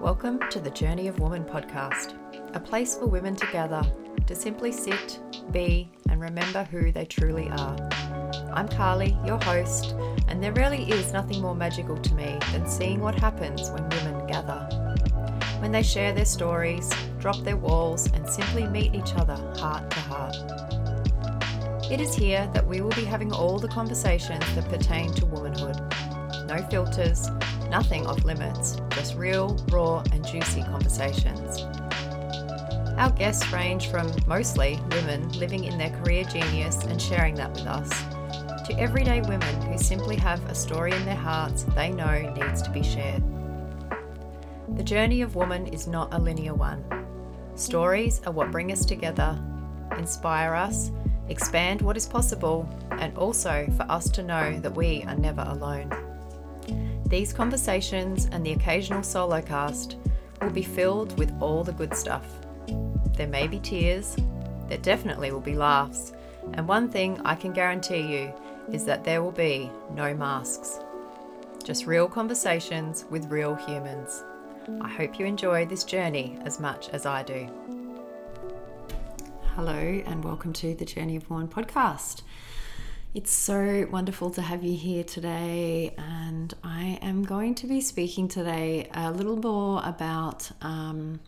Welcome to the Journey of Woman podcast, a place for women to gather to simply sit, be, and remember who they truly are. I'm Carlee, your host, and there really is nothing more magical to me than seeing what happens when women gather. When they share their stories, drop their walls, and simply meet each other heart to heart. It is here that we will be having all the conversations that pertain to womanhood. No filters, nothing off limits, just real, raw, and juicy conversations. Our guests range from mostly women living in their career genius and sharing that with us, to everyday women who simply have a story in their hearts they know needs to be shared. The journey of woman is not a linear one. Stories are what bring us together, inspire us, expand what is possible, and also for us to know that we are never alone. These conversations and the occasional solo cast will be filled with all the good stuff. There may be tears, there definitely will be laughs, and one thing I can guarantee you is that there will be no masks. Just real conversations with real humans. I hope you enjoy this journey as much as I do. Hello, and welcome to the Journey of Woman podcast. It's so wonderful to have you here today, and I am going to be speaking today a little more about um,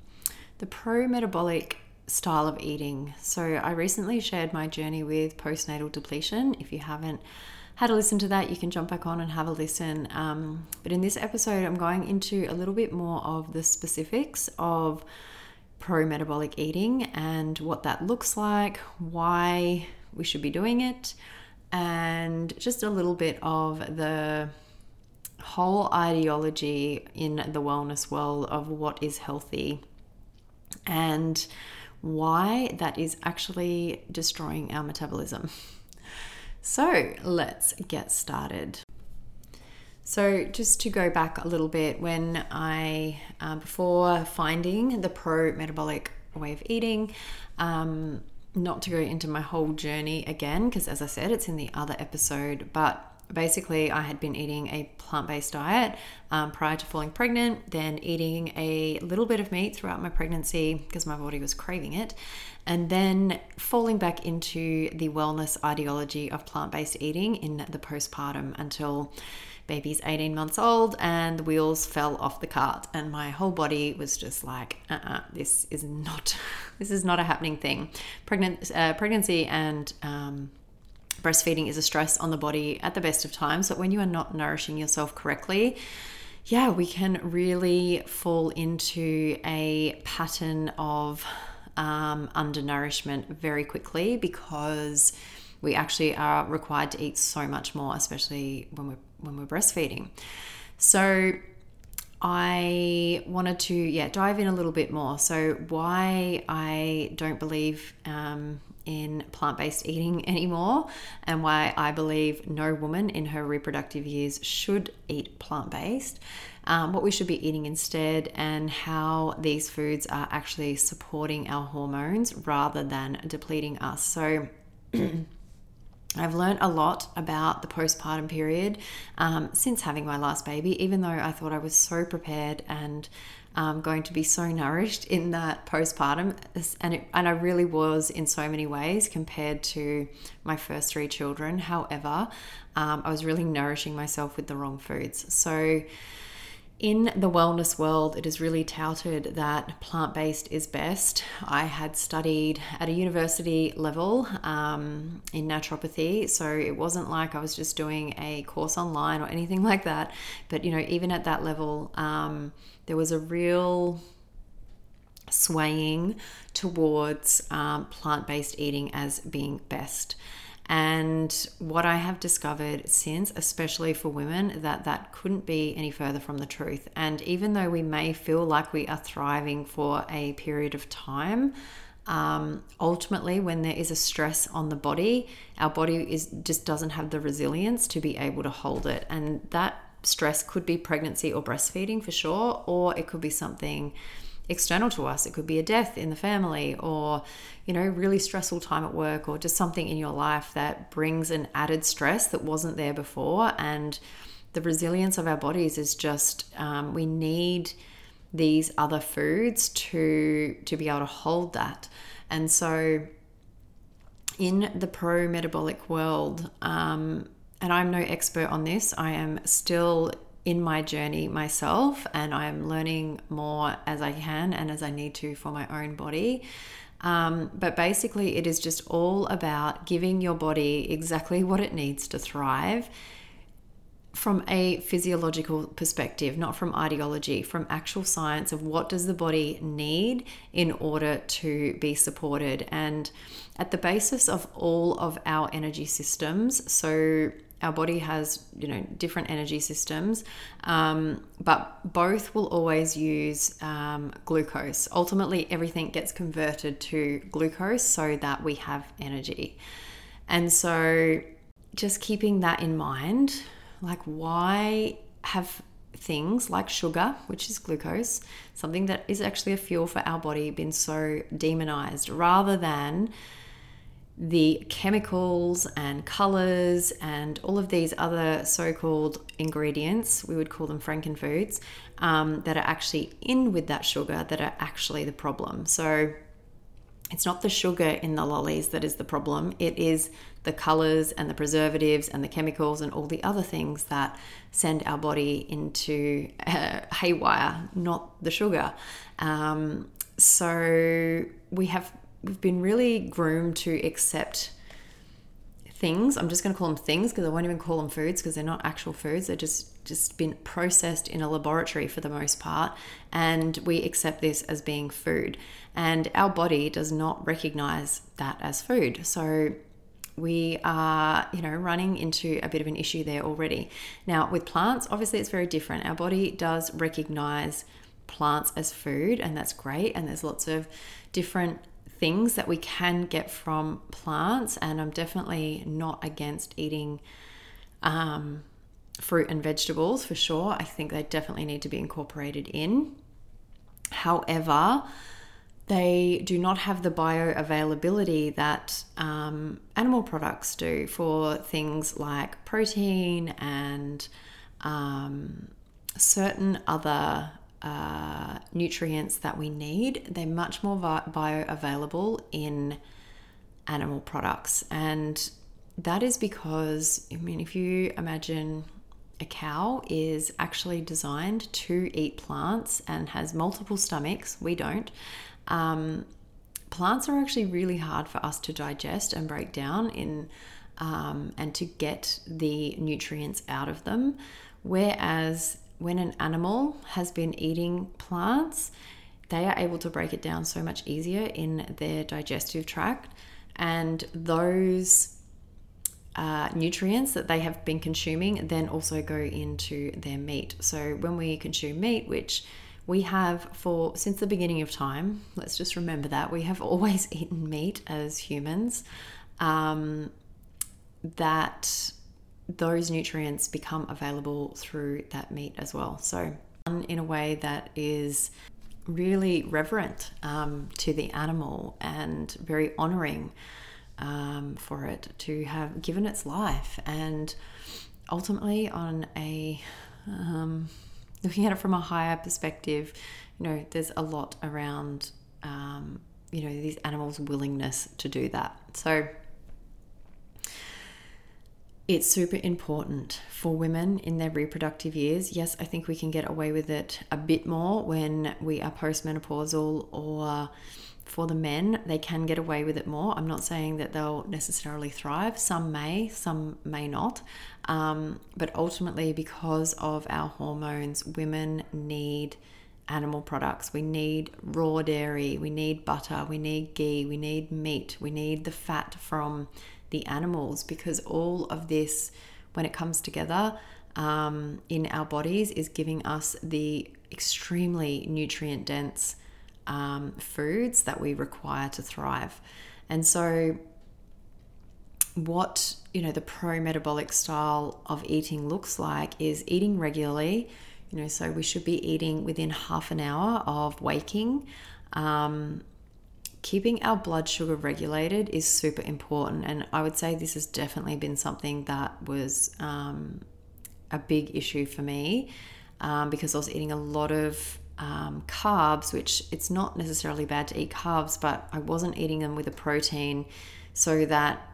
the pro metabolic style of eating. So, I recently shared my journey with postnatal depletion. If you haven't had a listen to that, you can jump back on and have a listen. Um, but in this episode, I'm going into a little bit more of the specifics of pro metabolic eating and what that looks like, why we should be doing it and just a little bit of the whole ideology in the wellness world of what is healthy and why that is actually destroying our metabolism. So let's get started. So, just to go back a little bit, when I, uh, before finding the pro metabolic way of eating, um, not to go into my whole journey again, because as I said, it's in the other episode, but basically, I had been eating a plant based diet um, prior to falling pregnant, then eating a little bit of meat throughout my pregnancy because my body was craving it, and then falling back into the wellness ideology of plant based eating in the postpartum until baby's 18 months old and the wheels fell off the cart and my whole body was just like uh-uh, this is not this is not a happening thing. Pregnant uh, pregnancy and um, breastfeeding is a stress on the body at the best of times but when you are not nourishing yourself correctly yeah we can really fall into a pattern of um, undernourishment very quickly because we actually are required to eat so much more especially when we're when we're breastfeeding. So I wanted to yeah dive in a little bit more. So why I don't believe um, in plant-based eating anymore, and why I believe no woman in her reproductive years should eat plant-based. Um, what we should be eating instead, and how these foods are actually supporting our hormones rather than depleting us. So. I've learned a lot about the postpartum period um, since having my last baby, even though I thought I was so prepared and um, going to be so nourished in that postpartum. And, it, and I really was in so many ways compared to my first three children. However, um, I was really nourishing myself with the wrong foods. So, in the wellness world, it is really touted that plant based is best. I had studied at a university level um, in naturopathy, so it wasn't like I was just doing a course online or anything like that. But, you know, even at that level, um, there was a real swaying towards um, plant based eating as being best. And what I have discovered since, especially for women, that that couldn't be any further from the truth. And even though we may feel like we are thriving for a period of time, um, ultimately, when there is a stress on the body, our body is just doesn't have the resilience to be able to hold it, and that stress could be pregnancy or breastfeeding for sure, or it could be something external to us. It could be a death in the family or, you know, really stressful time at work or just something in your life that brings an added stress that wasn't there before. And the resilience of our bodies is just, um, we need these other foods to to be able to hold that. And so in the pro metabolic world, um, and I'm no expert on this, I am still in my journey myself and I'm learning more as I can and as I need to for my own body. Um, but basically, it is just all about giving your body exactly what it needs to thrive from a physiological perspective, not from ideology, from actual science of what does the body need in order to be supported. And at the basis of all of our energy systems, so our body has you know different energy systems um, but both will always use um, glucose. Ultimately everything gets converted to glucose so that we have energy. And so just keeping that in mind like why have things like sugar which is glucose something that is actually a fuel for our body been so demonized rather than the chemicals and colors and all of these other so called ingredients, we would call them frankenfoods, um, that are actually in with that sugar that are actually the problem. So it's not the sugar in the lollies that is the problem, it is the colors and the preservatives and the chemicals and all the other things that send our body into uh, haywire, not the sugar. Um, so we have we've been really groomed to accept things. I'm just going to call them things because I won't even call them foods because they're not actual foods. They're just just been processed in a laboratory for the most part, and we accept this as being food. And our body does not recognize that as food. So we are, you know, running into a bit of an issue there already. Now, with plants, obviously it's very different. Our body does recognize plants as food, and that's great. And there's lots of different things that we can get from plants, and I'm definitely not against eating um, fruit and vegetables for sure. I think they definitely need to be incorporated in. However, they do not have the bioavailability that um, animal products do for things like protein and um, certain other uh, nutrients that we need. They're much more bioavailable in animal products. And that is because, I mean, if you imagine a cow is actually designed to eat plants and has multiple stomachs, we don't. Um, plants are actually really hard for us to digest and break down in um, and to get the nutrients out of them. Whereas when an animal has been eating plants, they are able to break it down so much easier in their digestive tract. And those uh, nutrients that they have been consuming then also go into their meat. So when we consume meat, which we have for since the beginning of time, let's just remember that we have always eaten meat as humans. Um, that those nutrients become available through that meat as well. So, in a way that is really reverent um, to the animal and very honoring um, for it to have given its life. And ultimately, on a um, looking at it from a higher perspective, you know, there's a lot around, um, you know, these animals' willingness to do that. So, it's super important for women in their reproductive years. Yes, I think we can get away with it a bit more when we are postmenopausal, or for the men, they can get away with it more. I'm not saying that they'll necessarily thrive. Some may, some may not. Um, but ultimately, because of our hormones, women need animal products. We need raw dairy, we need butter, we need ghee, we need meat, we need the fat from the animals because all of this, when it comes together um, in our bodies, is giving us the extremely nutrient dense um, foods that we require to thrive. And so, what you know the pro metabolic style of eating looks like is eating regularly you know so we should be eating within half an hour of waking um, keeping our blood sugar regulated is super important. And I would say this has definitely been something that was um, a big issue for me um, because I was eating a lot of um, carbs, which it's not necessarily bad to eat carbs, but I wasn't eating them with a protein so that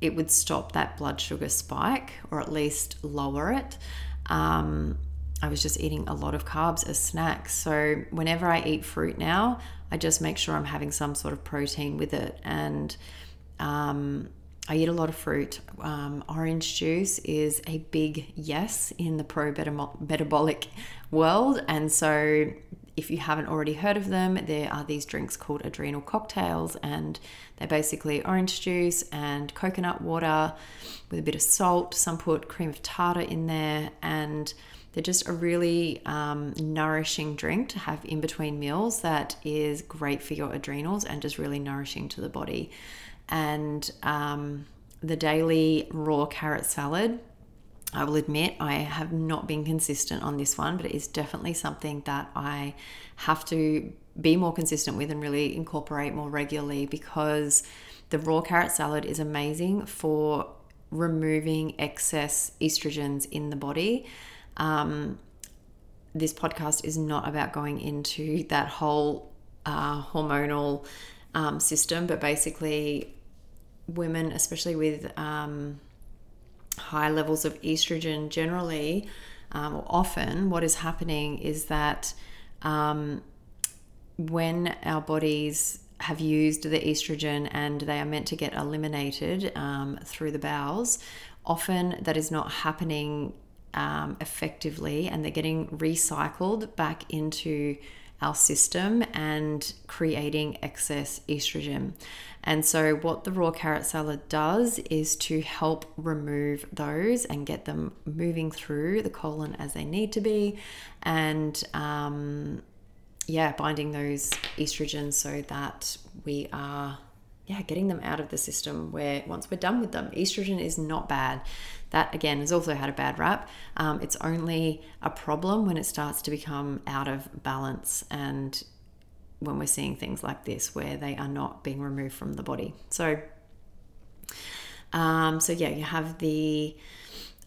it would stop that blood sugar spike or at least lower it. Um, I was just eating a lot of carbs as snacks. So whenever I eat fruit now, I just make sure I'm having some sort of protein with it. And um, I eat a lot of fruit. Um, orange juice is a big yes in the pro metabolic world. And so, if you haven't already heard of them, there are these drinks called adrenal cocktails, and they're basically orange juice and coconut water with a bit of salt. Some put cream of tartar in there, and they're just a really um, nourishing drink to have in between meals that is great for your adrenals and just really nourishing to the body and um, the daily raw carrot salad. I will admit I have not been consistent on this one, but it is definitely something that I have to be more consistent with and really incorporate more regularly because the raw carrot salad is amazing for removing excess estrogens in the body. Um, this podcast is not about going into that whole uh, hormonal um, system, but basically, women, especially with um, high levels of estrogen, generally um, or often, what is happening is that um, when our bodies have used the estrogen and they are meant to get eliminated um, through the bowels, often that is not happening um, effectively and they're getting recycled back into our system and creating excess estrogen. And so, what the raw carrot salad does is to help remove those and get them moving through the colon as they need to be, and um, yeah, binding those estrogens so that we are yeah getting them out of the system where once we're done with them estrogen is not bad that again has also had a bad rap. Um, it's only a problem when it starts to become out of balance and when we're seeing things like this where they are not being removed from the body. So, um, so yeah, you have the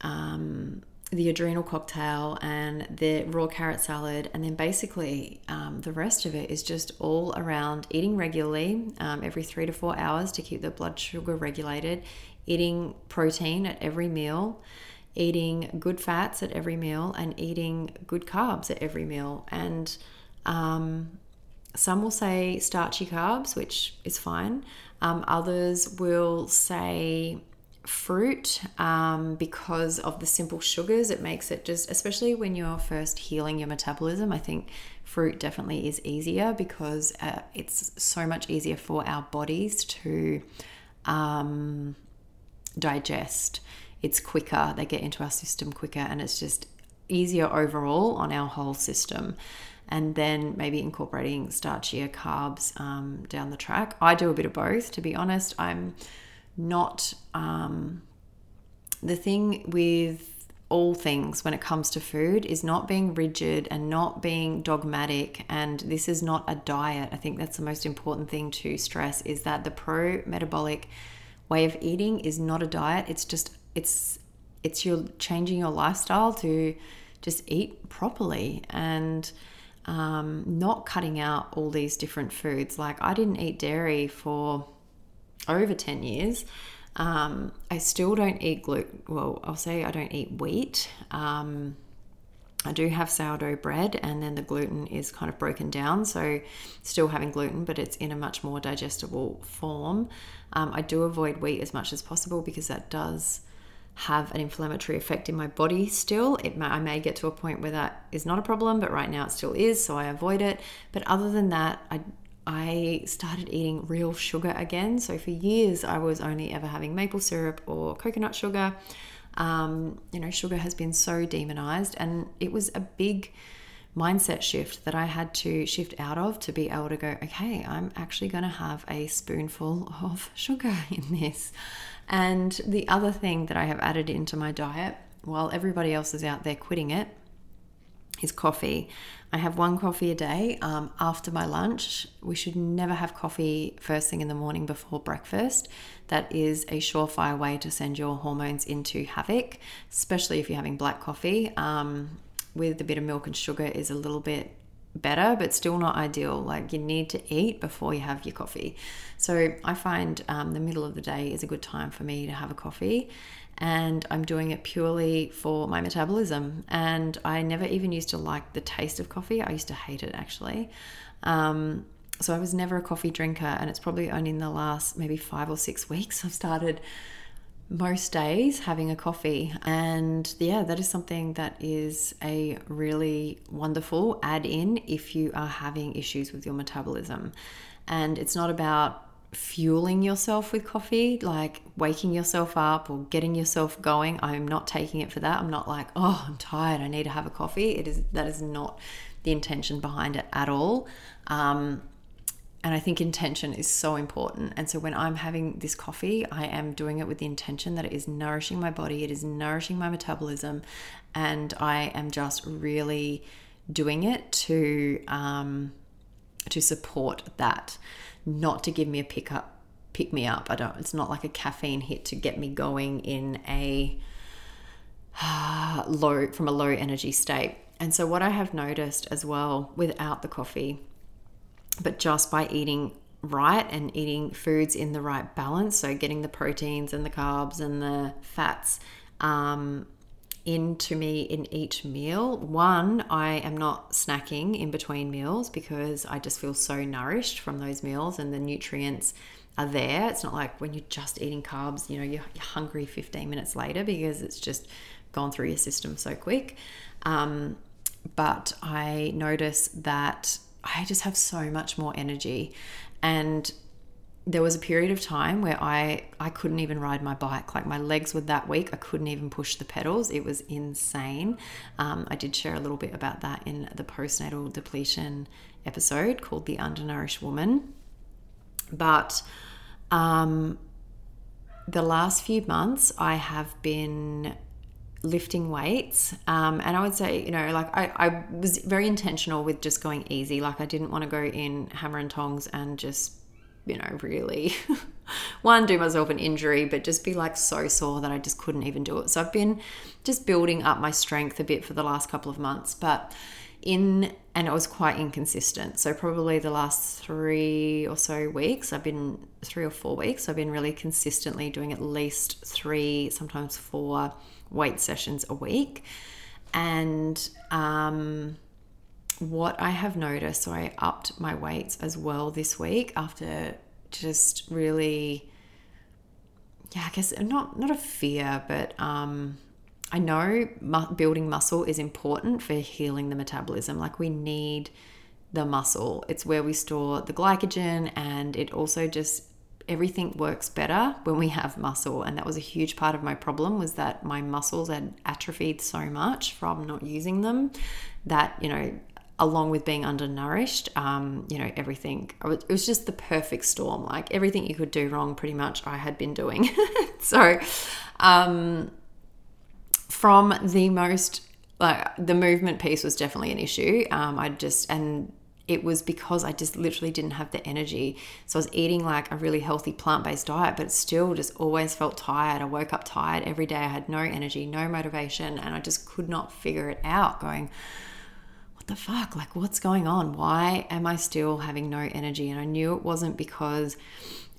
um, the adrenal cocktail and the raw carrot salad, and then basically um, the rest of it is just all around eating regularly, um, every three to four hours to keep the blood sugar regulated, eating protein at every meal, eating good fats at every meal, and eating good carbs at every meal. And um, some will say starchy carbs, which is fine. Um, others will say fruit um, because of the simple sugars. It makes it just, especially when you're first healing your metabolism, I think fruit definitely is easier because uh, it's so much easier for our bodies to um, digest. It's quicker, they get into our system quicker, and it's just easier overall on our whole system. And then maybe incorporating starchier carbs um, down the track. I do a bit of both, to be honest. I'm not um, the thing with all things when it comes to food is not being rigid and not being dogmatic and this is not a diet i think that's the most important thing to stress is that the pro metabolic way of eating is not a diet. It's just it's it's your changing your lifestyle to just eat properly and um, not cutting out all these different foods. Like I didn't eat dairy for over 10 years. Um, I still don't eat gluten. Well, I'll say I don't eat wheat. Um, I do have sourdough bread, and then the gluten is kind of broken down. So, still having gluten, but it's in a much more digestible form. Um, I do avoid wheat as much as possible because that does have an inflammatory effect in my body still. It may, I may get to a point where that is not a problem, but right now it still is, so I avoid it. But other than that, I I started eating real sugar again. So for years, I was only ever having maple syrup or coconut sugar. Um, you know, sugar has been so demonized, and it was a big mindset shift that I had to shift out of to be able to go, okay, I'm actually going to have a spoonful of sugar in this. And the other thing that I have added into my diet, while everybody else is out there quitting it, is coffee. I have one coffee a day um, after my lunch. We should never have coffee first thing in the morning before breakfast. That is a surefire way to send your hormones into havoc, especially if you're having black coffee. Um, with a bit of milk and sugar is a little bit better, but still not ideal. Like you need to eat before you have your coffee. So I find um, the middle of the day is a good time for me to have a coffee. And I'm doing it purely for my metabolism. And I never even used to like the taste of coffee. I used to hate it actually. Um, so I was never a coffee drinker. And it's probably only in the last maybe five or six weeks I've started most days having a coffee. And yeah, that is something that is a really wonderful add in if you are having issues with your metabolism. And it's not about fueling yourself with coffee, like waking yourself up or getting yourself going. I'm not taking it for that. I'm not like, oh, I'm tired. I need to have a coffee. It is that is not the intention behind it at all. Um, and I think intention is so important. And so when I'm having this coffee, I am doing it with the intention that it is nourishing my body, it is nourishing my metabolism, and I am just really doing it to um, to support that, not to give me a pick up, pick me up. I don't. It's not like a caffeine hit to get me going in a low from a low energy state. And so what I have noticed as well without the coffee but just by eating right and eating foods in the right balance, so getting the proteins and the carbs and the fats um, into me in each meal. One, I am not snacking in between meals because I just feel so nourished from those meals and the nutrients are there. It's not like when you're just eating carbs, you know, you're, you're hungry 15 minutes later because it's just gone through your system so quick. Um, but I notice that I just have so much more energy. And there was a period of time where I I couldn't even ride my bike. Like my legs were that weak, I couldn't even push the pedals. It was insane. Um, I did share a little bit about that in the postnatal depletion episode called "The Undernourished Woman." But um, the last few months, I have been lifting weights. Um, and I would say, you know, like I, I was very intentional with just going easy. Like I didn't want to go in hammer and tongs and just, you know, really one, do myself an injury, but just be like so sore that I just couldn't even do it. So I've been just building up my strength a bit for the last couple of months. But in and it was quite inconsistent. So probably the last three or so weeks, I've been three or four weeks, I've been really consistently doing at least three, sometimes four weight sessions a week. And um, what I have noticed, so I upped my weights as well this week after just really, yeah, I guess not not a fear, but um, I know mu- building muscle is important for healing the metabolism. Like we need the muscle. It's where we store the glycogen, and it also just everything works better when we have muscle and that was a huge part of my problem was that my muscles had atrophied so much from not using them that you know along with being undernourished um, you know everything it was just the perfect storm like everything you could do wrong pretty much i had been doing so um, from the most like the movement piece was definitely an issue um, i just and it was because I just literally didn't have the energy. So I was eating like a really healthy plant based diet, but still just always felt tired. I woke up tired every day. I had no energy, no motivation, and I just could not figure it out. Going, what the fuck? Like, what's going on? Why am I still having no energy? And I knew it wasn't because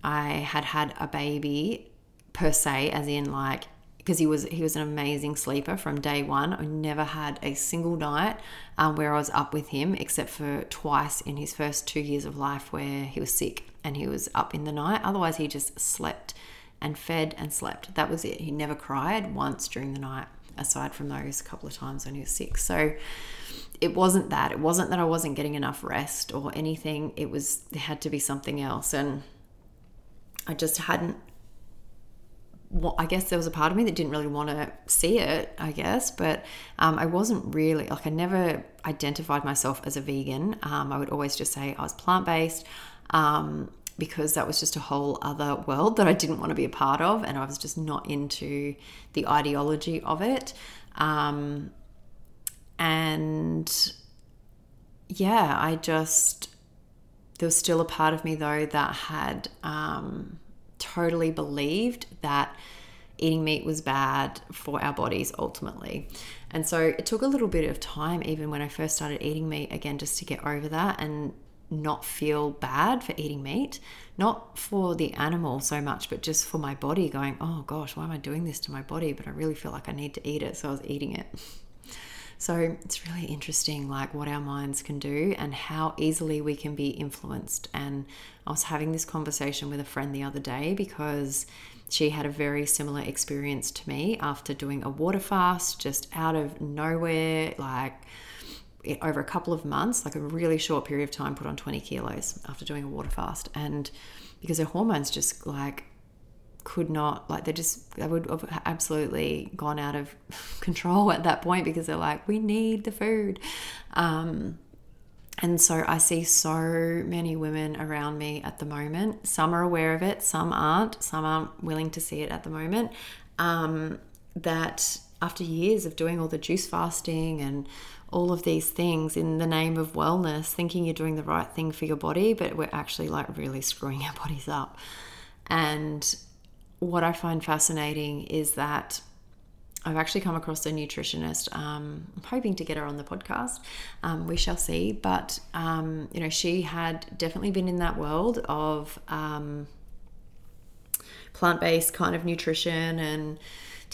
I had had a baby per se, as in like because he was he was an amazing sleeper from day one. I never had a single night um, where I was up with him, except for twice in his first two years of life where he was sick and he was up in the night. Otherwise, he just slept and fed and slept. That was it. He never cried once during the night, aside from those couple of times when he was sick. So it wasn't that. It wasn't that I wasn't getting enough rest or anything. It was there had to be something else, and I just hadn't well, I guess there was a part of me that didn't really want to see it, I guess, but um, I wasn't really like I never identified myself as a vegan. Um, I would always just say I was plant based um, because that was just a whole other world that I didn't want to be a part of, and I was just not into the ideology of it. Um, and yeah, I just there was still a part of me though that had um, totally believed that eating meat was bad for our bodies ultimately. And so it took a little bit of time, even when I first started eating meat again, just to get over that and not feel bad for eating meat, not for the animal so much, but just for my body going, oh gosh, why am I doing this to my body? But I really feel like I need to eat it. So I was eating it. So it's really interesting, like what our minds can do and how easily we can be influenced. And I was having this conversation with a friend the other day because she had a very similar experience to me after doing a water fast just out of nowhere, like over a couple of months, like a really short period of time, put on 20 kilos after doing a water fast. And because her hormones just like could not, like, they just, they would have absolutely gone out of control at that point because they're like, we need the food. Um, and so I see so many women around me at the moment. Some are aware of it, some aren't, some aren't willing to see it at the moment. Um, that after years of doing all the juice fasting and all of these things in the name of wellness, thinking you're doing the right thing for your body, but we're actually like really screwing our bodies up. And what I find fascinating is that I've actually come across a nutritionist. Um, I'm hoping to get her on the podcast. Um, we shall see. But, um, you know, she had definitely been in that world of um, plant based kind of nutrition and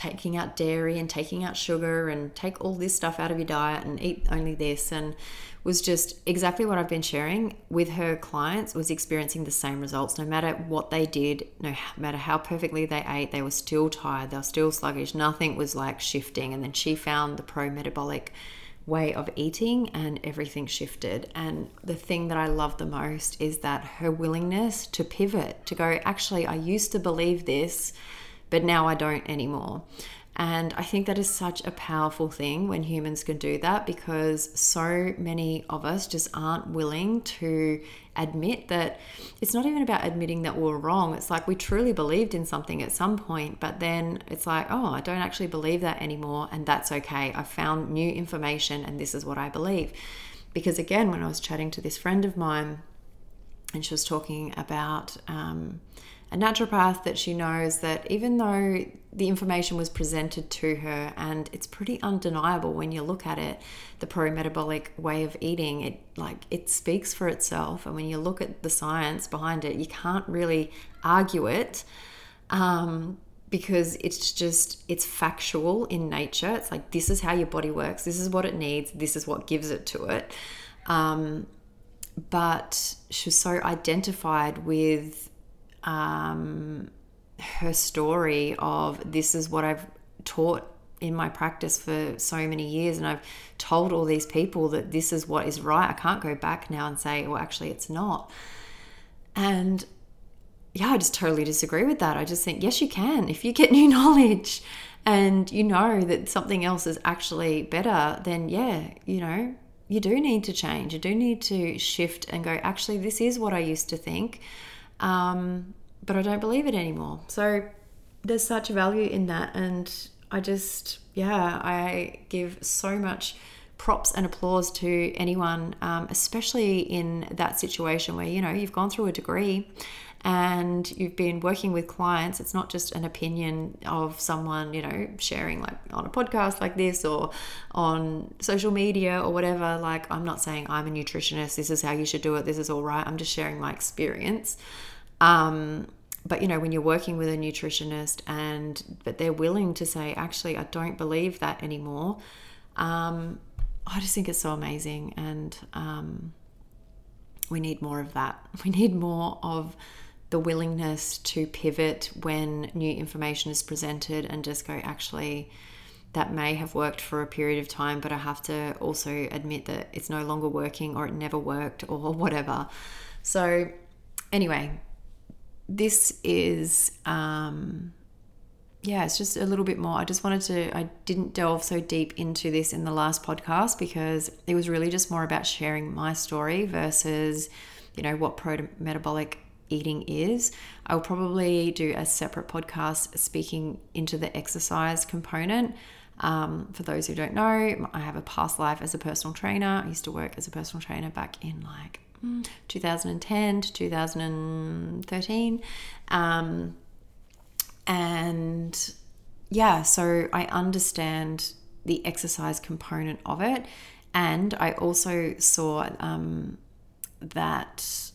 taking out dairy and taking out sugar and take all this stuff out of your diet and eat only this and was just exactly what I've been sharing with her clients was experiencing the same results. No matter what they did no matter how perfectly they ate they were still tired they were still sluggish nothing was like shifting. And then she found the pro metabolic way of eating and everything shifted. And the thing that I love the most is that her willingness to pivot to go actually I used to believe this but now I don't anymore. And I think that is such a powerful thing when humans can do that because so many of us just aren't willing to admit that it's not even about admitting that we're wrong. It's like we truly believed in something at some point, but then it's like, oh, I don't actually believe that anymore. And that's okay. I found new information and this is what I believe. Because again, when I was chatting to this friend of mine, and she was talking about, um, a naturopath that she knows that even though the information was presented to her and it's pretty undeniable when you look at it the pro-metabolic way of eating it like it speaks for itself. And when you look at the science behind it you can't really argue it um, because it's just it's factual in nature. It's like this is how your body works. This is what it needs. This is what gives it to it. Um, but she's so identified with um, her story of this is what I've taught in my practice for so many years and I've told all these people that this is what is right. I can't go back now and say, well, actually, it's not. And yeah, I just totally disagree with that. I just think, yes, you can. If you get new knowledge and you know that something else is actually better, then yeah, you know, you do need to change. You do need to shift and go, actually, this is what I used to think. Um, but I don't believe it anymore. So there's such value in that. And I just, yeah, I give so much props and applause to anyone, um, especially in that situation where, you know, you've gone through a degree and you've been working with clients it's not just an opinion of someone you know sharing like on a podcast like this or on social media or whatever. Like i'm not saying i'm a nutritionist this is how you should do it this is all right. I'm just sharing my experience. Um, but you know when you're working with a nutritionist and but they're willing to say actually i don't believe that anymore um, i just think it's so amazing and um, we need more of that. We need more of the willingness to pivot when new information is presented and just go actually that may have worked for a period of time but i have to also admit that it's no longer working or it never worked or whatever. So anyway this is um yeah it's just a little bit more. I just wanted to i didn't delve so deep into this in the last podcast because it was really just more about sharing my story versus you know what pro metabolic eating is i'll probably do a separate podcast speaking into the exercise component um, for those who don't know i have a past life as a personal trainer i used to work as a personal trainer back in like 2010 to 2013. Um, and yeah, so I understand the exercise component of it. And I also saw um, that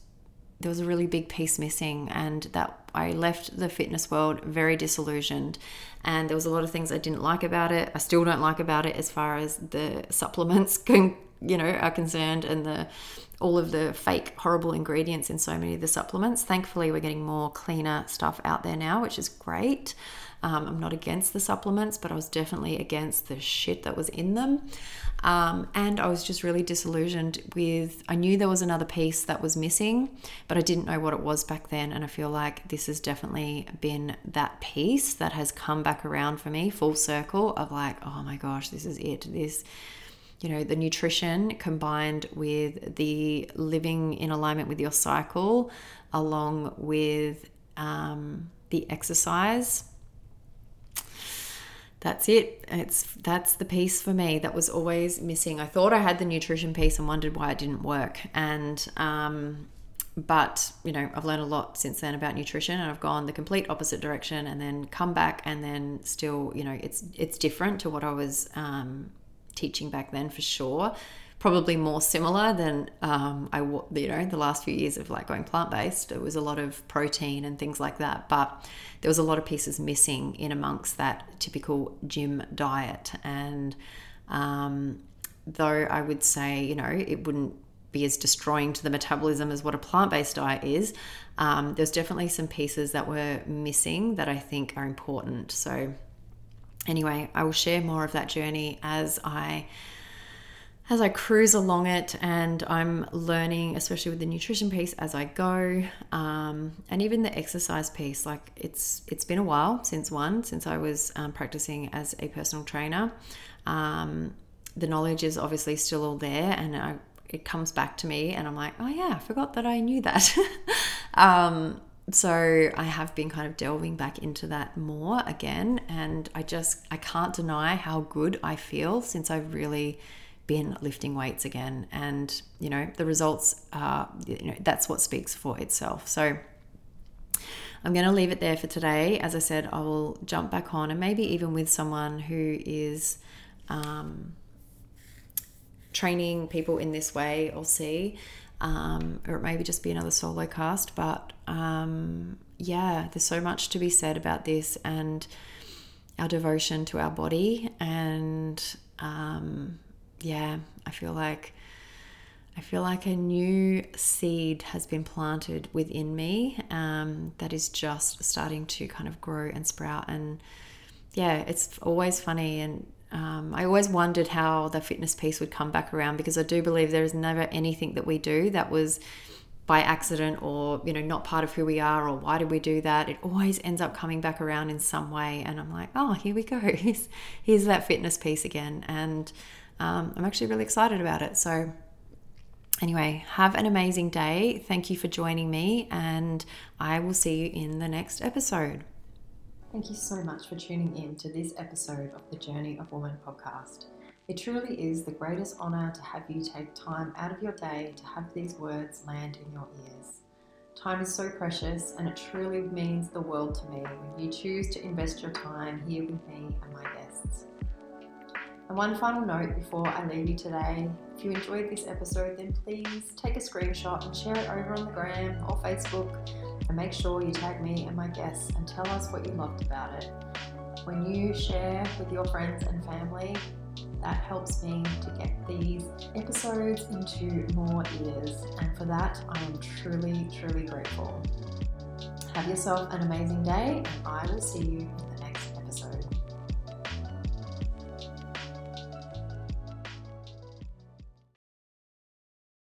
there was a really big piece missing, and that I left the fitness world very disillusioned. And there was a lot of things I didn't like about it. I still don't like about it as far as the supplements, can, you know, are concerned, and the all of the fake horrible ingredients in so many of the supplements. Thankfully, we're getting more cleaner stuff out there now, which is great. Um, I'm not against the supplements, but I was definitely against the shit that was in them. Um, and I was just really disillusioned with, I knew there was another piece that was missing, but I didn't know what it was back then. And I feel like this has definitely been that piece that has come back around for me, full circle of like, oh my gosh, this is it. This you know, the nutrition combined with the living in alignment with your cycle, along with um, the exercise. That's it. It's that's the piece for me that was always missing. I thought I had the nutrition piece and wondered why it didn't work. And um, but you know, I've learned a lot since then about nutrition, and I've gone the complete opposite direction, and then come back, and then still, you know, it's it's different to what I was um, teaching back then for sure. Probably more similar than um, I, you know, the last few years of like going plant based. It was a lot of protein and things like that, but there was a lot of pieces missing in amongst that typical gym diet. And um, though I would say, you know, it wouldn't be as destroying to the metabolism as what a plant based diet is, um, there's definitely some pieces that were missing that I think are important. So anyway, I will share more of that journey as I as I cruise along it and I'm learning, especially with the nutrition piece as I go, um, and even the exercise piece. Like it's it's been a while since one since I was um, practicing as a personal trainer. Um, the knowledge is obviously still all there, and I, it comes back to me, and I'm like, oh yeah, I forgot that I knew that. Um, so I have been kind of delving back into that more again and I just I can't deny how good I feel since I've really been lifting weights again and you know the results are you know that's what speaks for itself so I'm going to leave it there for today as I said I will jump back on and maybe even with someone who is um, training people in this way or see um, or it maybe just be another solo cast. But um, yeah, there's so much to be said about this and our devotion to our body. And um, yeah, I feel like. I feel like a new seed has been planted within me um, that is just starting to kind of grow and sprout. And yeah, it's always funny and um, I always wondered how the fitness piece would come back around because I do believe there is never anything that we do that was by accident or you know not part of who we are or why did we do that it always ends up coming back around in some way and i'm like oh here we go here's, here's that fitness piece again and um, i'm actually really excited about it so anyway have an amazing day thank you for joining me and i will see you in the next episode Thank you so much for tuning in to this episode of the Journey of Woman podcast. It truly is the greatest honour to have you take time out of your day to have these words land in your ears. Time is so precious and it truly means the world to me when you choose to invest your time here with me and my guests. And one final note before I leave you today if you enjoyed this episode, then please take a screenshot and share it over on the gram or Facebook and make sure you tag me and my guests and tell us what you loved about it. When you share with your friends and family, that helps me to get these episodes into more ears, and for that, I am truly, truly grateful. Have yourself an amazing day, and I will see you